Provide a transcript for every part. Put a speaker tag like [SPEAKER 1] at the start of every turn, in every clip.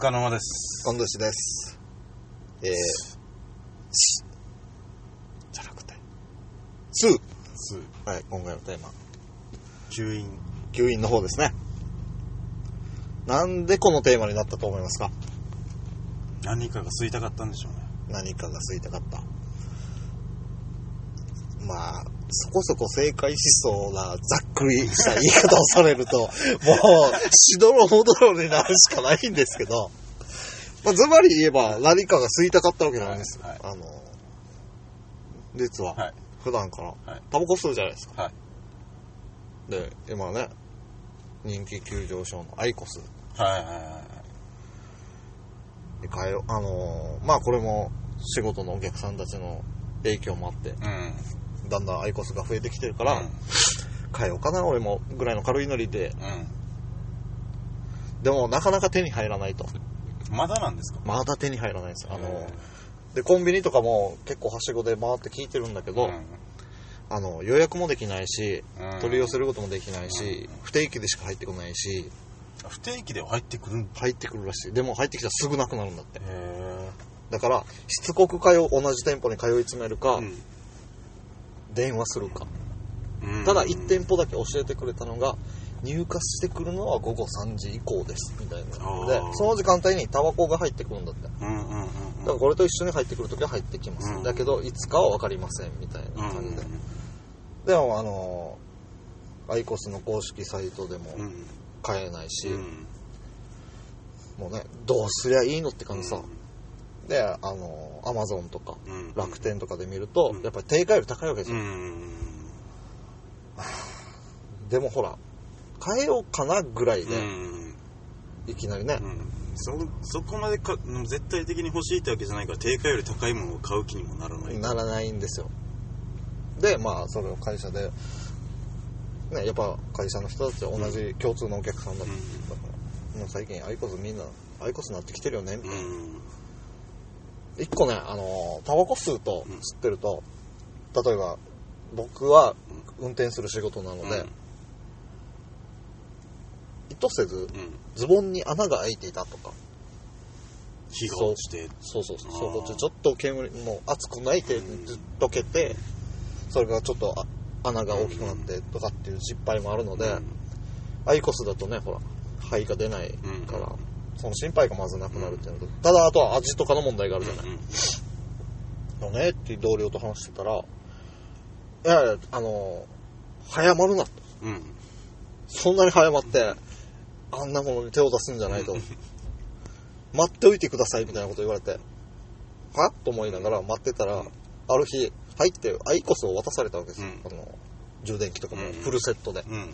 [SPEAKER 1] 束の間です。
[SPEAKER 2] 今年です。えー、し、じゃなくて、すー。
[SPEAKER 1] す
[SPEAKER 2] はい、今回のテーマ。
[SPEAKER 1] 吸引。
[SPEAKER 2] 吸引の方ですね。なんでこのテーマになったと思いますか？
[SPEAKER 1] 何かが吸いたかったんでしょうね。
[SPEAKER 2] 何かが吸いたかった。まあ、そこそこ正解しそうな、ざっくりした言い方をされると、もう、しどろもどろになるしかないんですけど、まあ、ズバリ言えば何かが吸いたかったわけなんですよ。
[SPEAKER 1] はい
[SPEAKER 2] あの、実は、
[SPEAKER 1] はい。
[SPEAKER 2] 普段から
[SPEAKER 1] はい、
[SPEAKER 2] タバコ吸うじゃないですか。
[SPEAKER 1] はい。
[SPEAKER 2] で、今ね、人気急上昇のアイコス
[SPEAKER 1] はいはいは
[SPEAKER 2] に変えよう。あのーまあこれも仕事のお客さんたちの影響もあって、
[SPEAKER 1] い。うん。
[SPEAKER 2] だんだんアイコスが増えてきてるから、
[SPEAKER 1] うん
[SPEAKER 2] 変えようかな、俺も、ぐらいの軽いノリで。
[SPEAKER 1] う
[SPEAKER 2] でも、なかなか手に入らないと。
[SPEAKER 1] ん。まだなんですか？
[SPEAKER 2] まだ手に入らないんですよ。あの
[SPEAKER 1] へ
[SPEAKER 2] で、コンビニとかも結構はしごで回って聞いてるんだけど、
[SPEAKER 1] うん
[SPEAKER 2] あの、予約もできないし、
[SPEAKER 1] うん
[SPEAKER 2] 取り寄せることもできないし、不定期でしか入ってこないし、
[SPEAKER 1] 不定期では入ってくる。
[SPEAKER 2] 入ってくるらしい。でも入ってきたらすぐなくなるんだって。
[SPEAKER 1] へ
[SPEAKER 2] だから、しつこく通う、同じ店舗に通い詰めるか、
[SPEAKER 1] うん
[SPEAKER 2] 電話するか。
[SPEAKER 1] うん
[SPEAKER 2] ただ、1店舗だけ教えてくれたのが、入荷してくるのは午後3時以降です、みたいなのでその時間帯にタバコが入ってくるんだって。だ
[SPEAKER 1] うんうんうんうん。
[SPEAKER 2] からこれと一緒に入ってくるときは入ってきます。
[SPEAKER 1] うん
[SPEAKER 2] だけど、いつかは分かりません、みたいな感じで。でも、あのーアイコスの公式サイトでも
[SPEAKER 1] うんうん
[SPEAKER 2] 買えないし、
[SPEAKER 1] うん
[SPEAKER 2] もうね、どうすりゃいいのって感じさ。
[SPEAKER 1] う
[SPEAKER 2] で、あのーアマゾンとか、
[SPEAKER 1] ん。
[SPEAKER 2] 楽天とかで見ると、
[SPEAKER 1] うん。
[SPEAKER 2] やっぱり定価より高いわけです
[SPEAKER 1] う
[SPEAKER 2] よ。
[SPEAKER 1] ん。
[SPEAKER 2] でもほら、変えようかなぐらいで、
[SPEAKER 1] うん。
[SPEAKER 2] いきなりね、
[SPEAKER 1] うん。そそこまでかうん絶対的に欲しいってわけじゃないから定価より高いものを買う気にもならない。
[SPEAKER 2] ならないんですよ。で、まあ、それを会社で、ね、やっぱ会社の人たちは同じ共通のお客さんだっだから、もう最近アイコスみんな、アイコスになってきてるよね、みたいな。
[SPEAKER 1] うん
[SPEAKER 2] 一個ね、あのー、タバコ吸うと、吸ってると、例えば、僕は運転する仕事なので、意図せず、
[SPEAKER 1] うん。
[SPEAKER 2] ズボンに穴が開いていたとか、
[SPEAKER 1] 火が落ちて。
[SPEAKER 2] そうそうそう、そうこっちちょっと煙、もう熱くない程度にずっとけて、それがちょっとあ穴が大きくなってとかっていう失敗もあるので、
[SPEAKER 1] うん。
[SPEAKER 2] アイコスだとね、ほら、肺が出ないから、
[SPEAKER 1] うん
[SPEAKER 2] その心配がまずなくなるっていうのと、ただあとは味とかの問題があるじゃない。
[SPEAKER 1] うん
[SPEAKER 2] のねっていう同僚と話してたら、いやいや、あの、早まるなと。
[SPEAKER 1] うん
[SPEAKER 2] そんなに早まって、あんなものに手を出すんじゃないと。待っておいてくださいみたいなこと言われて、はと思いながら待ってたら、ある日、入ってアイコスを渡されたわけですよ。
[SPEAKER 1] うん
[SPEAKER 2] あの、充電器とかも
[SPEAKER 1] うん
[SPEAKER 2] フルセットで。
[SPEAKER 1] うん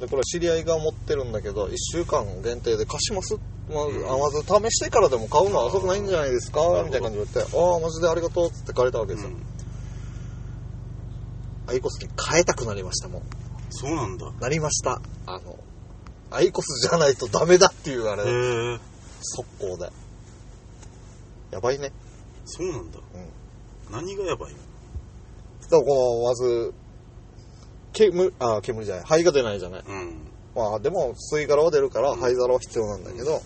[SPEAKER 2] で、これ知り合いが持ってるんだけど、1週間限定で貸しますまあまず試してからでも買うのは遅くないんじゃないですか？みたいな感じで言って、ああ、マジでありがとうっつって借りたわけですよ。アイコスに変えたくなりましたもん。
[SPEAKER 1] そうなんだ
[SPEAKER 2] なりました。あの、アイコスじゃないとダメだっていうあれ、速攻で。やばいね。
[SPEAKER 1] そうなんだ
[SPEAKER 2] うん。
[SPEAKER 1] 何がやばいの？
[SPEAKER 2] だからこの、まず、煙、あ、煙じゃない。灰が出ないじゃない。
[SPEAKER 1] うん
[SPEAKER 2] まあ、でも、吸い殻は出るから、灰皿は必要なんだけど、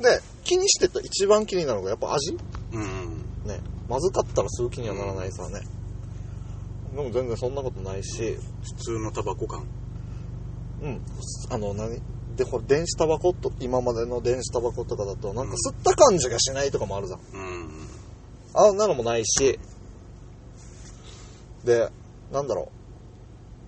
[SPEAKER 2] で、気にしてた一番気になるのがやっぱ味
[SPEAKER 1] うん
[SPEAKER 2] ね。まずかったら吸う気にはならないさね。でも全然そんなことないし、
[SPEAKER 1] 普通のタバコ感
[SPEAKER 2] うん。あの、何？で、これ電子タバコと、今までの電子タバコとかだと、なんか吸った感じがしないとかもあるじゃん。
[SPEAKER 1] うん
[SPEAKER 2] あんなのもないし、で、なんだろう。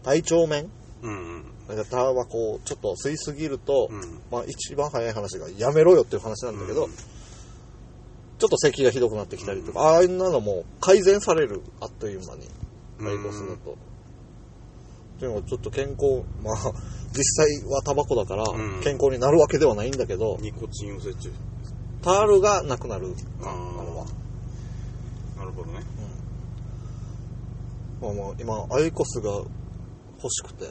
[SPEAKER 2] 体調面
[SPEAKER 1] うん
[SPEAKER 2] なんかタバコをちょっと吸いすぎると、
[SPEAKER 1] うん。
[SPEAKER 2] まあ一番早い話がやめろよっていう話なんだけど、
[SPEAKER 1] うん。
[SPEAKER 2] ちょっと咳がひどくなってきたりとか、ああいうなのも改善される、あっという間に。アイコスだと。っていうのがちょっと健康、まあ、実際はタバコだから
[SPEAKER 1] うん。
[SPEAKER 2] 健康になるわけではないんだけど、
[SPEAKER 1] ニコチンを摂取。
[SPEAKER 2] タールがなくなる。か、
[SPEAKER 1] あー。
[SPEAKER 2] あれは。
[SPEAKER 1] なるほどね。
[SPEAKER 2] まあまあ、今、アイコスが欲しくて、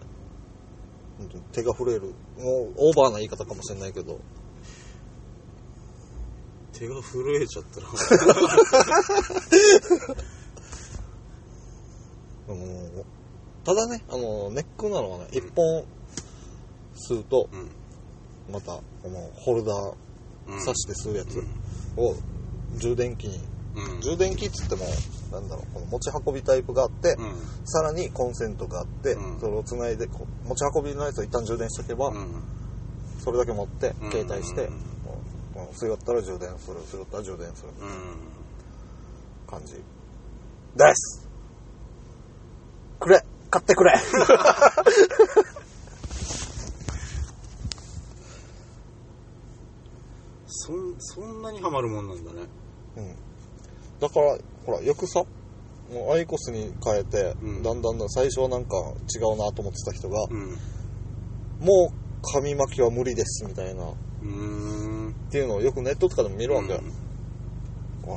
[SPEAKER 2] 手が震える。もう、オーバーな言い方かもしれないけど、
[SPEAKER 1] 手が震えちゃったら
[SPEAKER 2] もうただね、あの、ネックなのはね、一本吸うと、
[SPEAKER 1] うん。
[SPEAKER 2] また、このホルダー
[SPEAKER 1] うん。
[SPEAKER 2] 挿して吸うやつを充電器に、
[SPEAKER 1] うん。
[SPEAKER 2] 充電器っつってもなんだろうこの持ち運びタイプがあって、
[SPEAKER 1] うん。
[SPEAKER 2] さらにコンセントがあって、
[SPEAKER 1] うん。
[SPEAKER 2] それをつないでこう持ち運びのやつを一旦充電しとけば、
[SPEAKER 1] うん。
[SPEAKER 2] それだけ持って
[SPEAKER 1] うん。
[SPEAKER 2] 携帯して、
[SPEAKER 1] うん。
[SPEAKER 2] もうもう吸い終わったら充電する吸い終わったら充電する。
[SPEAKER 1] うん。
[SPEAKER 2] 感じ。です。くれ。買ってくれ。
[SPEAKER 1] そんなにハマるもんなんだね。
[SPEAKER 2] うんだからほらよくさもうアイコスに変えて、
[SPEAKER 1] うん。
[SPEAKER 2] だんだんだん最初はなんか違うなと思ってた人が、
[SPEAKER 1] うん。
[SPEAKER 2] もう紙巻きは無理ですみたいなっ
[SPEAKER 1] うーん。
[SPEAKER 2] ていうのをよくネットとかでも見るわけ、
[SPEAKER 1] うん。
[SPEAKER 2] あ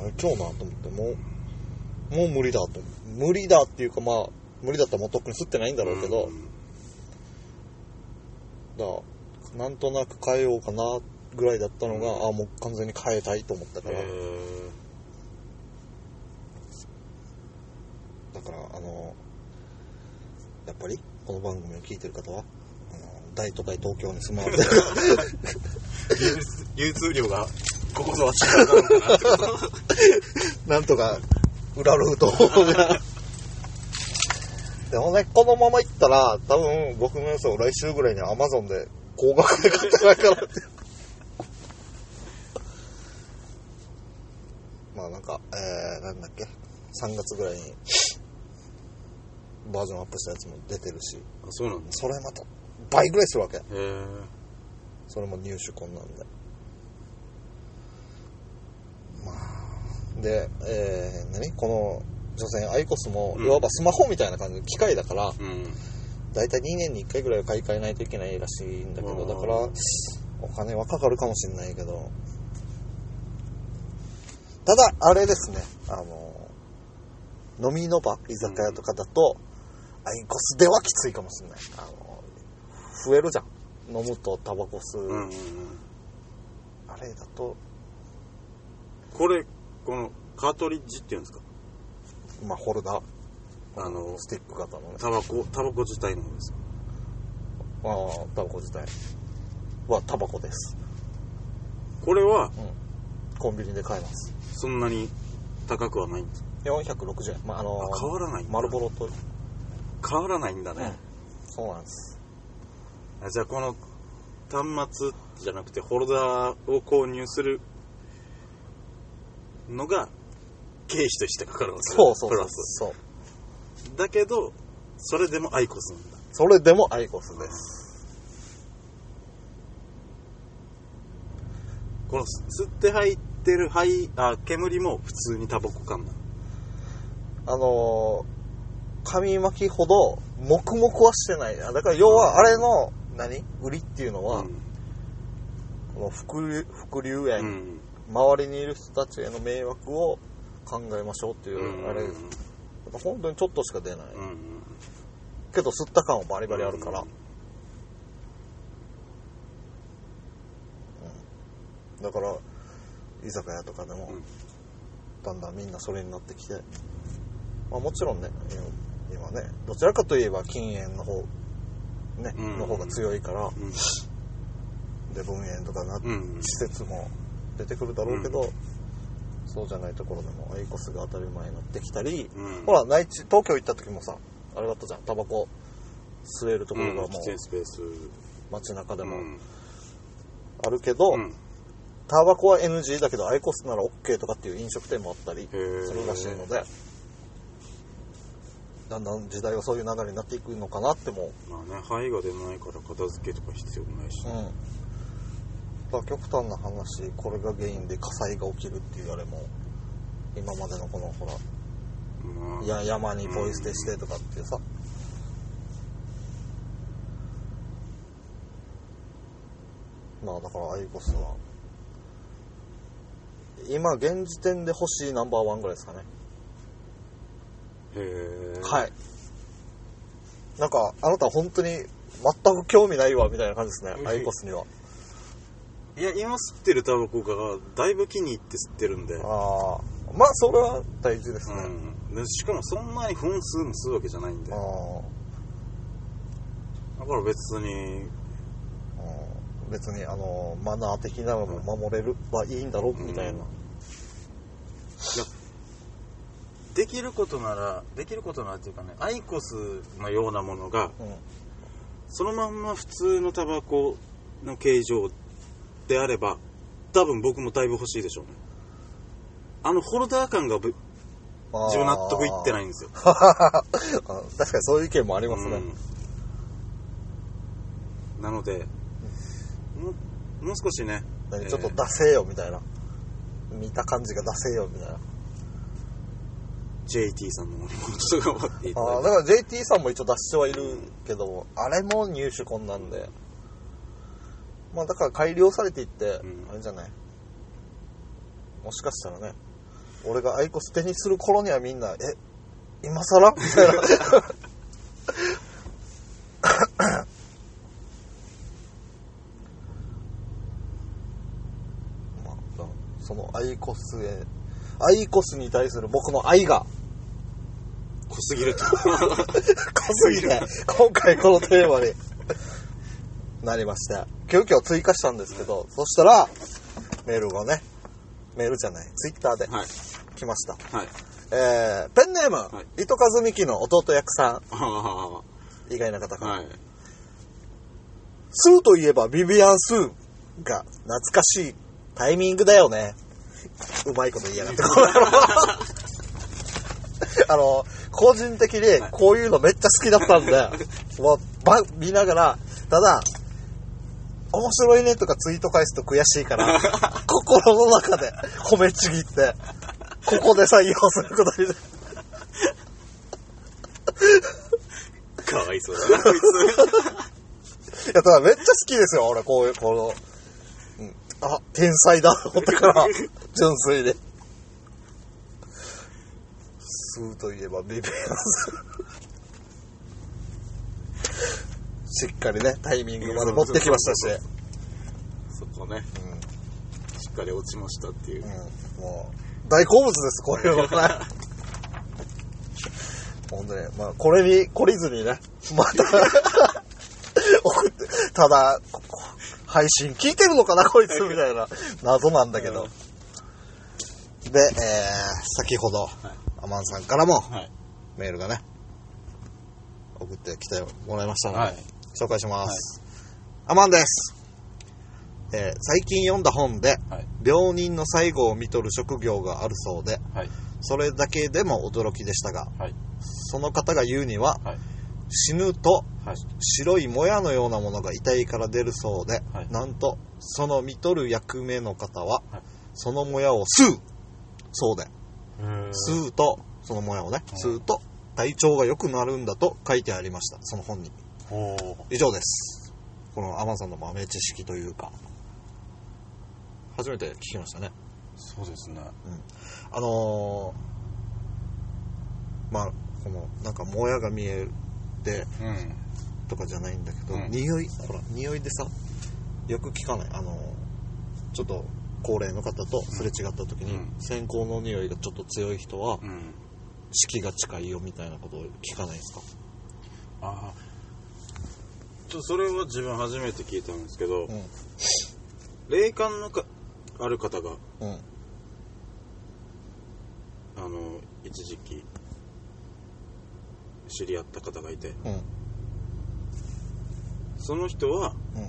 [SPEAKER 2] れ今日なと思ってもうもう無理だと。無理だっていうかまあ無理だったらもうとっくに吸ってないんだろうけど、だからなんとなく変えようかなぐらいだったのが、あもう完全に変えたいと思ったから、
[SPEAKER 1] へ
[SPEAKER 2] だからあのやっぱりこの番組を聞いてる方は大都会東京に住まわれてる
[SPEAKER 1] ー 流通量がこことは違うのかなってこと。
[SPEAKER 2] なんとか裏ルートを。でもねこのまま行ったら多分僕のやつを来週ぐらいにアマゾンで高額で買ってないからって。まあなんかえー、なんだっけ？3月ぐらいにバージョンアップしたやつも出てるし。
[SPEAKER 1] あそうなんだ。
[SPEAKER 2] それまた倍ぐらいするわけ。
[SPEAKER 1] へえ
[SPEAKER 2] それも入手困難で。まあで、えー、何？この女性アイコスも、
[SPEAKER 1] うん。
[SPEAKER 2] いわばスマホみたいな感じの機械だから
[SPEAKER 1] うん。
[SPEAKER 2] だいたい2年に1回ぐらいは買い替えないといけないらしいんだけど
[SPEAKER 1] うん。
[SPEAKER 2] だからお金はかかるかもしれないけど。ただあれですね。あの飲みの場居酒屋とかだと、アイコスではきついかもしれない。あの増えるじゃん。飲むとタバコ吸う、
[SPEAKER 1] うんうんうん。
[SPEAKER 2] あれだと。
[SPEAKER 1] これこのカートリッジっていうんですか？
[SPEAKER 2] まあホルダー。
[SPEAKER 1] あの
[SPEAKER 2] スティック型のね。
[SPEAKER 1] タバコタバコ自体の方です。
[SPEAKER 2] ああタバコ自体はタバコです。
[SPEAKER 1] これは
[SPEAKER 2] コンビニで買えます。
[SPEAKER 1] そんなに高くはないんです
[SPEAKER 2] 460円。まああの
[SPEAKER 1] あ変わらない
[SPEAKER 2] 丸ボロと
[SPEAKER 1] 変わらないんだね、
[SPEAKER 2] そうなんです。
[SPEAKER 1] あじゃあこの端末じゃなくてホルダーを購入するのが経費としてかかるわけだ
[SPEAKER 2] そうそう
[SPEAKER 1] プラス。
[SPEAKER 2] そう
[SPEAKER 1] だけどそれでもアイコスなんだ。
[SPEAKER 2] それでもアイコスです。
[SPEAKER 1] この吸って入ってる灰あ煙も普通にタバコ感だ。
[SPEAKER 2] あのー紙巻きほど黙々はしてない。あだから要はあれの何？売りっていうのは、この副流副流
[SPEAKER 1] うん、
[SPEAKER 2] 炎、
[SPEAKER 1] うん。
[SPEAKER 2] 周りにいる人たちへの迷惑を考えましょうっていう、
[SPEAKER 1] うん。
[SPEAKER 2] あれ本当にちょっとしか出ない、
[SPEAKER 1] うん。うん
[SPEAKER 2] けど吸った感はバリバリあるから、
[SPEAKER 1] うん。
[SPEAKER 2] だから居酒屋とかでも、
[SPEAKER 1] うん。
[SPEAKER 2] だんだんみんなそれになってきて、まあ、もちろんね今ねどちらかといえば禁煙の方ね、
[SPEAKER 1] うん。
[SPEAKER 2] の方が強いから
[SPEAKER 1] うん。
[SPEAKER 2] で分煙とかな、
[SPEAKER 1] うん。
[SPEAKER 2] 施設も出てくるだろうけど、そうじゃないところでもアイコスが当たり前になってきたり、
[SPEAKER 1] うん。
[SPEAKER 2] ほら内地東京行った時もさあれだったじゃん。タバコ吸えるところがもう
[SPEAKER 1] 喫煙スペース。
[SPEAKER 2] 街中でも
[SPEAKER 1] うん。
[SPEAKER 2] あるけど、
[SPEAKER 1] うん。
[SPEAKER 2] タバコは NG だけどアイコスなら OK とかっていう飲食店もあったりするらしいのでだんだん時代はそういう流れになっていくのかなっても。
[SPEAKER 1] まあね灰が出ないから片付けとか必要ないし。
[SPEAKER 2] うん。だから極端な話これが原因で火災が起きるっていうあれも今までのこのほら
[SPEAKER 1] まあ。
[SPEAKER 2] いや山にポイ捨てしてとかっていうさ、まあだからアイコスは今現時点で欲しいナンバーワンぐらいですかねはい。なんかあなた本当に全く興味ないわみたいな感じですね
[SPEAKER 1] うん
[SPEAKER 2] アイコスには。い
[SPEAKER 1] や今吸ってるタバコがだいぶ気に入って吸ってるんで。
[SPEAKER 2] ああまあそれは大事ですね、
[SPEAKER 1] うん、でしかもそんなに本数も吸うわけじゃないんで。
[SPEAKER 2] あ
[SPEAKER 1] だから別に。
[SPEAKER 2] 別にあのマナー的なのも守れるはいいんだろうみたいな、
[SPEAKER 1] いやできることならできることならっていうかねアイコスのようなものが
[SPEAKER 2] うん。
[SPEAKER 1] そのまんま普通のタバコの形状であれば多分僕もだいぶ欲しいでしょうね。あのホルダー感がぶ自分納得いってないいんですよ。
[SPEAKER 2] 確かにそういう意見もありますね、
[SPEAKER 1] うん。なのでもうもう少しね
[SPEAKER 2] 何？ちょっと出せよみたいな、見た感じが出せよみたいな
[SPEAKER 1] JT さんの森本とか持っていただ
[SPEAKER 2] ああだから JT さんも一応出してはいるけどもあれも入手困難で。まあだから改良されていって、
[SPEAKER 1] うん。
[SPEAKER 2] あれじゃない。もしかしたらね俺がアイコス手にする頃にはみんなえ今更？みたいな。まあそのアイコスへアイコスに対する僕の愛が
[SPEAKER 1] 濃すぎる。と
[SPEAKER 2] 濃すぎて、今回このテーマに。なりまして、急遽追加したんですけど、そしたら、メールがね、メールじゃない、ツイッターで
[SPEAKER 1] はい。
[SPEAKER 2] 来ました。
[SPEAKER 1] はい。
[SPEAKER 2] えー、ペンネーム、
[SPEAKER 1] はい。
[SPEAKER 2] 糸数美希の弟役さ
[SPEAKER 1] あ
[SPEAKER 2] ん、意外な方から、
[SPEAKER 1] あはい。
[SPEAKER 2] スーといえばビビアン・スーが懐かしいタイミングだよね。うまいこと言いやがって、あの、個人的にこういうのめっちゃ好きだったんで、もう、ば、見ながら、ただ、面白いねとかツイート返すと悔しいから、心の中で褒めちぎって、ここで採用することに。して
[SPEAKER 1] かわいそうだなこいつ。
[SPEAKER 2] いや、ただめっちゃ好きですよ、俺、こういう、この、うん、あ、天才だと思ったから、純粋に。スーといえばビビアンス。しっかりね、タイミングまで持ってきましたし、
[SPEAKER 1] そこね。しっかり落ちましたっていう。
[SPEAKER 2] うん、うん、もう、大好物です、こ ういうのね。ほんとね、まあ、これに懲りずにね、また、送って、ただ、ここ配信聞いてるのかな、こいつ、みたいな、謎なんだけど。で、えー、先ほど、アマンさんからも
[SPEAKER 1] はい。
[SPEAKER 2] メールがね、送ってきてもらいましたので、
[SPEAKER 1] はい。
[SPEAKER 2] 紹介します。アマンです。えー最近読んだ本で、
[SPEAKER 1] はい。
[SPEAKER 2] 病人の最後を見とる職業があるそうで、
[SPEAKER 1] はい。
[SPEAKER 2] それだけでも驚きでしたが、
[SPEAKER 1] はい。
[SPEAKER 2] その方が言うには、
[SPEAKER 1] はい。
[SPEAKER 2] 死ぬと
[SPEAKER 1] はい。
[SPEAKER 2] 白いもやのようなものが遺体から出るそうで、
[SPEAKER 1] はい。
[SPEAKER 2] なんと、その見とる役目の方は、
[SPEAKER 1] はい。
[SPEAKER 2] そのもやを吸うそうで、
[SPEAKER 1] す
[SPEAKER 2] 吸うと、そのもやをね、吸うと、体調が良くなるんだと書いてありました、その本に。以上です。このアマンさんの豆知識というか、初めて聞きましたね。
[SPEAKER 1] そうですね
[SPEAKER 2] あのー、まあ、この、なんか、もやが見えて
[SPEAKER 1] うん
[SPEAKER 2] とかじゃないんだけど、
[SPEAKER 1] うん
[SPEAKER 2] 匂い、ほら、匂いでさ、よく聞かない。あのー、ちょっと、高齢の方とすれ違った時に、
[SPEAKER 1] うん
[SPEAKER 2] 線香の匂いがちょっと強い人は、
[SPEAKER 1] うん
[SPEAKER 2] 死期が近いよみたいなことを聞かないですか？
[SPEAKER 1] ああちょそれは自分初めて聞いたんですけど、
[SPEAKER 2] うん。
[SPEAKER 1] 霊感のかある方が
[SPEAKER 2] うん。
[SPEAKER 1] あの一時期知り合った方がいて
[SPEAKER 2] うん。
[SPEAKER 1] その人はあ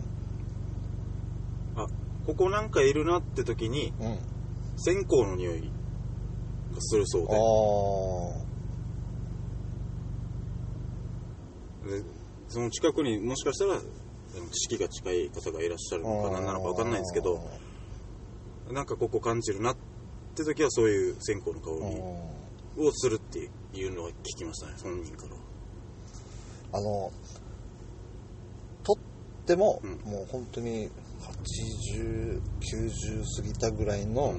[SPEAKER 1] ここなんかいるなって時に
[SPEAKER 2] うん。うん。
[SPEAKER 1] 線香の匂いがするそう
[SPEAKER 2] あ
[SPEAKER 1] ででその近くにもしかしたら四季が近い方がいらっしゃる
[SPEAKER 2] あ。
[SPEAKER 1] のか何なのか分かんないですけどなんかここ感じるなって時はそういう線香の香。り
[SPEAKER 2] うん
[SPEAKER 1] をするっていうのは聞きましたね本人から
[SPEAKER 2] あの、とっても、
[SPEAKER 1] うん。
[SPEAKER 2] もう本当に80、90過ぎたぐらいの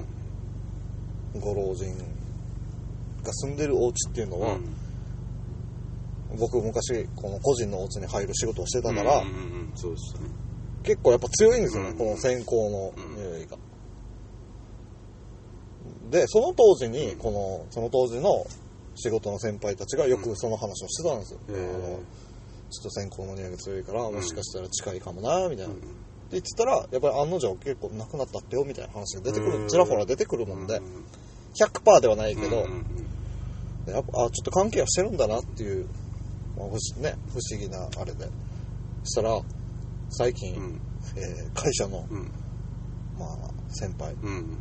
[SPEAKER 2] ご老人が住んでるお家っていうのは、
[SPEAKER 1] うん。
[SPEAKER 2] 僕昔この個人のお家に入る仕事をしてたから、
[SPEAKER 1] うんうんうんそうでしたね。
[SPEAKER 2] 結構やっぱ強いんですよね、
[SPEAKER 1] うん。
[SPEAKER 2] この線香の匂いが。で、その当時に、この、その当時の仕事の先輩たちがよくその話をしてたんですよ。ちょっと線香の匂いが強いから、
[SPEAKER 1] ん。
[SPEAKER 2] もしかしたら近いかもな、みたいな。言ってたら、やっぱり案の定結構なくなったってよみたいな話が出てくる、
[SPEAKER 1] うん。
[SPEAKER 2] ちらほら出てくるもんで
[SPEAKER 1] う、
[SPEAKER 2] 100%ではないけど、やっぱ、あ、ちょっと関係はしてるんだなっていう、まあ、不思ね、不思議なあれで。したら、最近、
[SPEAKER 1] うん。
[SPEAKER 2] えー会社の、
[SPEAKER 1] うん。
[SPEAKER 2] まあ、先輩、
[SPEAKER 1] うん。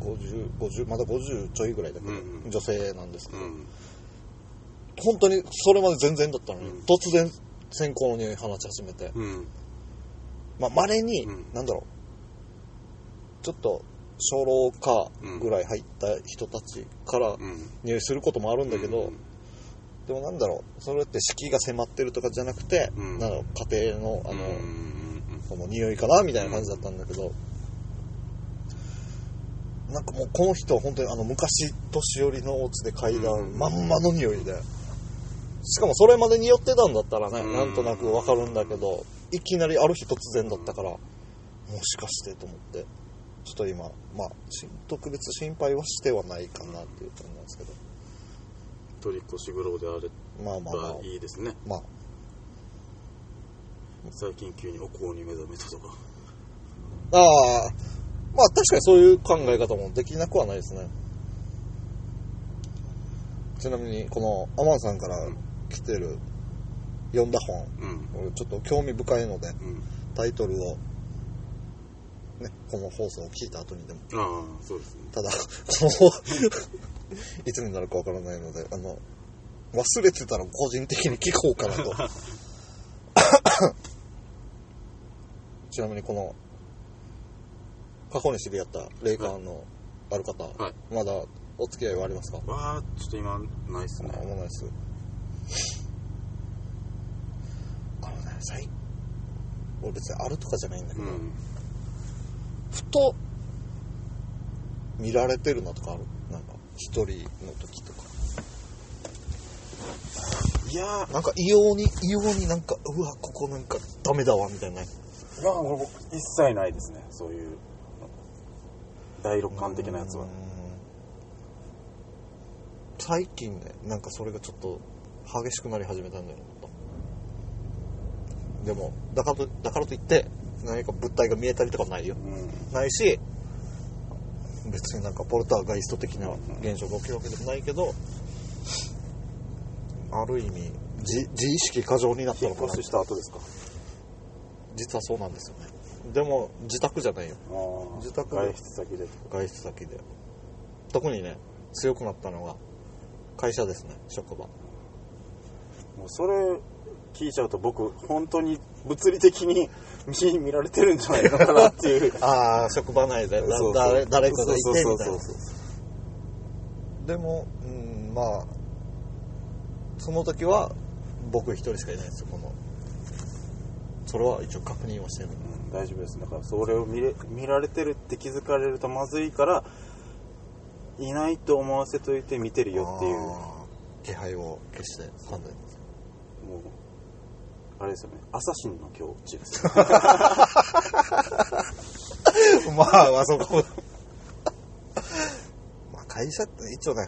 [SPEAKER 2] 50、50、まだ50ちょいぐらいだけど、
[SPEAKER 1] うんうん。
[SPEAKER 2] 女性なんですけど、
[SPEAKER 1] うん。
[SPEAKER 2] 本当にそれまで全然だったのに、
[SPEAKER 1] うん。
[SPEAKER 2] 突然線香の匂い放ち始めて、
[SPEAKER 1] うん。
[SPEAKER 2] まあ、稀に、
[SPEAKER 1] うん。
[SPEAKER 2] なんだろう、ちょっと、初老かぐらい入った人たちから
[SPEAKER 1] うん。
[SPEAKER 2] 匂いすることもあるんだけど、
[SPEAKER 1] うん。
[SPEAKER 2] でもなんだろう、それって敷居が迫ってるとかじゃなくて、
[SPEAKER 1] うん。
[SPEAKER 2] なんだろう、家庭の、あの、
[SPEAKER 1] うん
[SPEAKER 2] その匂いかなみたいな感じだったんだけど、なんかもうこの人は本当にあの昔年寄りのお家で嗅いだ
[SPEAKER 1] うん。
[SPEAKER 2] まんまの匂いで、しかもそれまで匂ってたんだったらね、
[SPEAKER 1] うん。
[SPEAKER 2] なんとなくわかるんだけど、いきなりある日突然だったから、もしかしてと思って、ちょっと今、まあ、し特別心配はしてはないかなっていう感じなんですけど、
[SPEAKER 1] 取り越し苦労であれ
[SPEAKER 2] まあまあまあ。
[SPEAKER 1] ば、いいですね。
[SPEAKER 2] まあ、
[SPEAKER 1] 最近急にお香に目覚めたとか。
[SPEAKER 2] ああ、まあ確かにそういう考え方もできなくはないですね。ちなみに、このアマンさんから来てる。読んだ本、
[SPEAKER 1] うん。
[SPEAKER 2] 俺ちょっと興味深いので、
[SPEAKER 1] うん。
[SPEAKER 2] タイトルを、ね、この放送を聞いた後にでも、
[SPEAKER 1] ああそうですね。
[SPEAKER 2] ただ、この、いつになるかわからないので、あの、忘れてたら個人的に聞こうかなと。ちなみにこの、過去に知り合った霊感のある方、
[SPEAKER 1] はい。
[SPEAKER 2] まだお付き合いはありますか？
[SPEAKER 1] わあちょっと今ないっすね。
[SPEAKER 2] あ、もうないです。あのね、最俺別にあるとかじゃないんだけど、
[SPEAKER 1] うん。
[SPEAKER 2] ふと見られてるなとかある？なんか一人の時とか。
[SPEAKER 1] いや。ー
[SPEAKER 2] なんか異様に異様になんかうわここなんかダメだわみたいな。い
[SPEAKER 1] いや俺一切ないですね。そういう第六感的なやつは。
[SPEAKER 2] 最近ねなんかそれがちょっと激しくなり始めたんだよねでもだからとだからといって何か物体が見えたりとかないよ。
[SPEAKER 1] うん。
[SPEAKER 2] ないし別になんかポルターガイスト的な現象が起きるわけでもないけどある意味自自意識過剰になったのかな
[SPEAKER 1] しした後ですか？
[SPEAKER 2] 実はそうなんですよね。でも自宅じゃないよ。自宅で。
[SPEAKER 1] 外出先で。
[SPEAKER 2] 外出先で。特にね強くなったのが会社ですね職場。
[SPEAKER 1] もうそれ聞いちゃうと僕本当に物理的に見見られてるんじゃないのかなっていう。
[SPEAKER 2] ああ職場内でだ誰誰かがいてみたいな。でもうんまあその時は僕一人しかいないんですよこの。それは一応確認はしてる。
[SPEAKER 1] うん大丈夫です。だからそれを見れ見られてるって気づかれるとまずいからいないと思わせといて見てるよっていう。
[SPEAKER 2] 気配を消して判断
[SPEAKER 1] うあれですよね。アサシンの境地です。よ
[SPEAKER 2] まあまあそこ。まあ会社って一応ね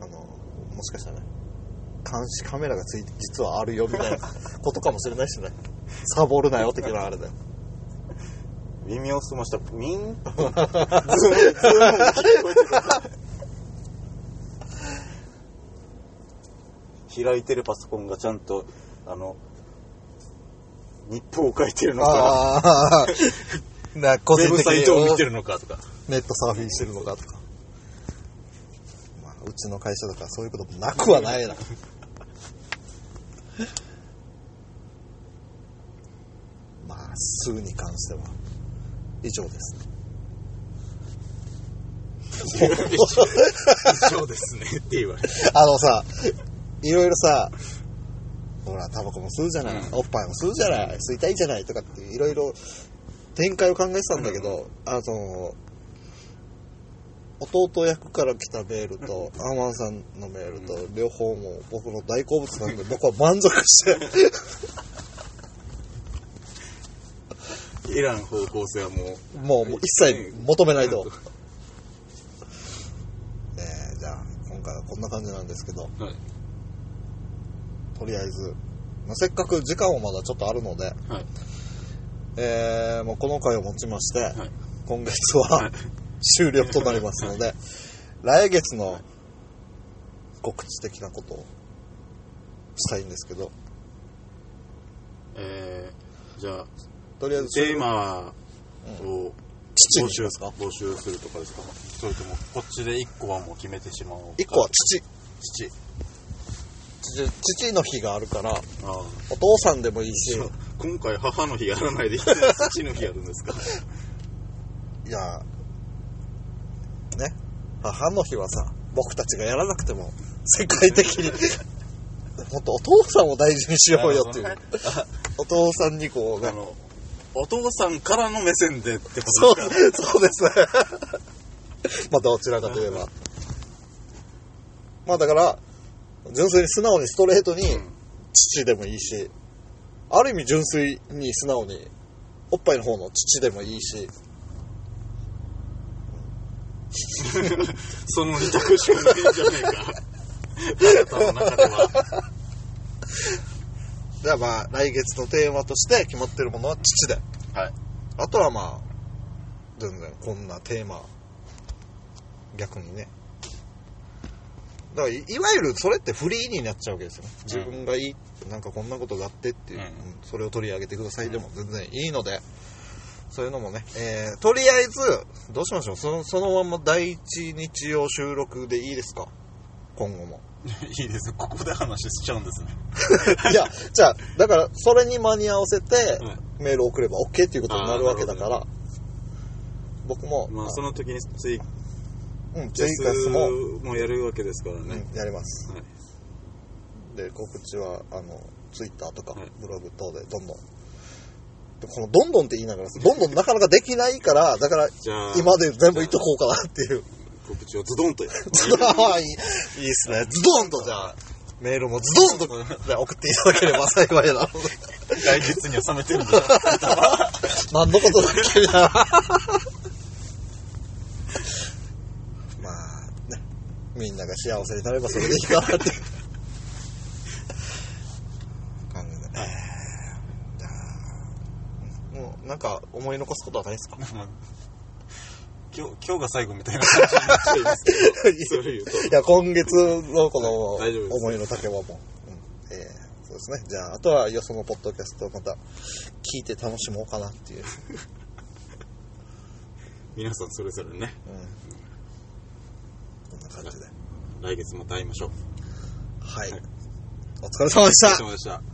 [SPEAKER 2] あのもしかしたらね監視カメラがついて実はあるよみたいなことかもしれないしね。サボるなよ的なあれだよ。
[SPEAKER 1] 耳を澄ましたウィン？ズームズーム。が聞こえてくる開いてるパソコンがちゃんとあの日報を書いてるのか。
[SPEAKER 2] ああ な個
[SPEAKER 1] ウェブサイトを見てるのかとか。
[SPEAKER 2] ネットサーフィンしてるのかとか。まあうちの会社だからそういうこともなくはないな。まあ数に関しては。以上です。
[SPEAKER 1] そうですね。って言われる
[SPEAKER 2] あのさ、いろいろさ、ほら、タバコも吸うじゃない、
[SPEAKER 1] うん。
[SPEAKER 2] おっぱいも吸うじゃない、吸いたいじゃないとかっていろいろ展開を考えてたんだけど、あの、弟役から来たメールと、アーマンさんのメールと、両方も僕の大好物なんで、僕は満足して、
[SPEAKER 1] いらん方向性はもう。
[SPEAKER 2] もうもう一切求めないと。えーじゃあ、今回はこんな感じなんですけど、
[SPEAKER 1] はい
[SPEAKER 2] とりあえず、まあ、せっかく時間もまだちょっとあるので、
[SPEAKER 1] はい。
[SPEAKER 2] えー、もうこの回をもちまして、
[SPEAKER 1] はい。
[SPEAKER 2] 今月は、
[SPEAKER 1] はい。
[SPEAKER 2] 終了となりますので、来月の告知的なことをしたいんですけど、
[SPEAKER 1] えー、じゃあ
[SPEAKER 2] とりあえず
[SPEAKER 1] テーマを
[SPEAKER 2] 父
[SPEAKER 1] 募集
[SPEAKER 2] にしますか？
[SPEAKER 1] 募集するとかですか？それともこっちで1個はもう決めてしまおうか。
[SPEAKER 2] 一個は父。
[SPEAKER 1] 父
[SPEAKER 2] 父父の日があるから、お父さんでもいいし、
[SPEAKER 1] そ う今回母の日やらないで 父の日やるんですか？
[SPEAKER 2] いや、ね、母の日はさ、僕たちがやらなくても、世界的に、もっとお父さんを大事にしようよっていう。お父さんにこうね、
[SPEAKER 1] あのお父さんからの目線でってこ
[SPEAKER 2] そう
[SPEAKER 1] とですか？
[SPEAKER 2] そうですね。まあどちらかといえば。まあだから、純粋に素直にストレートに
[SPEAKER 1] うん。
[SPEAKER 2] 父でもいいし、ある意味純粋に素直におっぱいの方の父でもいいし、
[SPEAKER 1] その二択しかないんじゃねえか。あなたの中では。
[SPEAKER 2] じゃあまあ来月のテーマとして決まってるものは父で。
[SPEAKER 1] はい。
[SPEAKER 2] あとはまあ、全然こんなテーマ、逆にね。だからい、いわゆるそれってフリーになっちゃうわけですよね。自分がいい、なんかこんなことがあってっていう、
[SPEAKER 1] うん。
[SPEAKER 2] うん。それを取り上げてください。でも全然いいので、そういうのもね、えー、とりあえず、どうしましょう。そのそのまま第一日曜収録でいいですか？今後も。
[SPEAKER 1] いいです。ここで話しちゃうんですね。
[SPEAKER 2] いや、じゃあ、だから、それに間に合わせて
[SPEAKER 1] はい、
[SPEAKER 2] メールを送れば OK っていうことになるわけだか
[SPEAKER 1] あ
[SPEAKER 2] ら、僕も、
[SPEAKER 1] まあその時にツイ
[SPEAKER 2] うん、
[SPEAKER 1] キャ
[SPEAKER 2] ツイキャスも、
[SPEAKER 1] スもやるわけですからね、
[SPEAKER 2] うん、やります。
[SPEAKER 1] はい
[SPEAKER 2] で、告知は、あの、ツイッターとか
[SPEAKER 1] はい、
[SPEAKER 2] ブログ等でどんどん。でこのどんどんって言いながら、どんどんなかなかできないから、だから、
[SPEAKER 1] じゃあ
[SPEAKER 2] 今で全部言っとこうかなっていう。
[SPEAKER 1] 告知をズドンとやる
[SPEAKER 2] ああ、いい、いいっすね。ズドンとじゃあ、メールもズドンと送っていただければ幸いだなので。
[SPEAKER 1] 来月には冷めてるんでしょ
[SPEAKER 2] 何のことだっけみたいな。まあ、ね。みんなが幸せになればそれでいいかなって感じで。もうなんか思い残すことはないですか？
[SPEAKER 1] 今日今日が最後みたいな感じになっちゃいますけど
[SPEAKER 2] いや、今月のこの思いの丈はもう、うんえーそうですね。じゃあ、あとはよそのポッドキャストをまた聞いて楽しもうかなっていう。
[SPEAKER 1] 皆さんそれぞれね
[SPEAKER 2] うん。感じで。
[SPEAKER 1] 来月また会いましょう
[SPEAKER 2] はい。
[SPEAKER 1] はい
[SPEAKER 2] お疲れ様でした
[SPEAKER 1] お疲れ様でした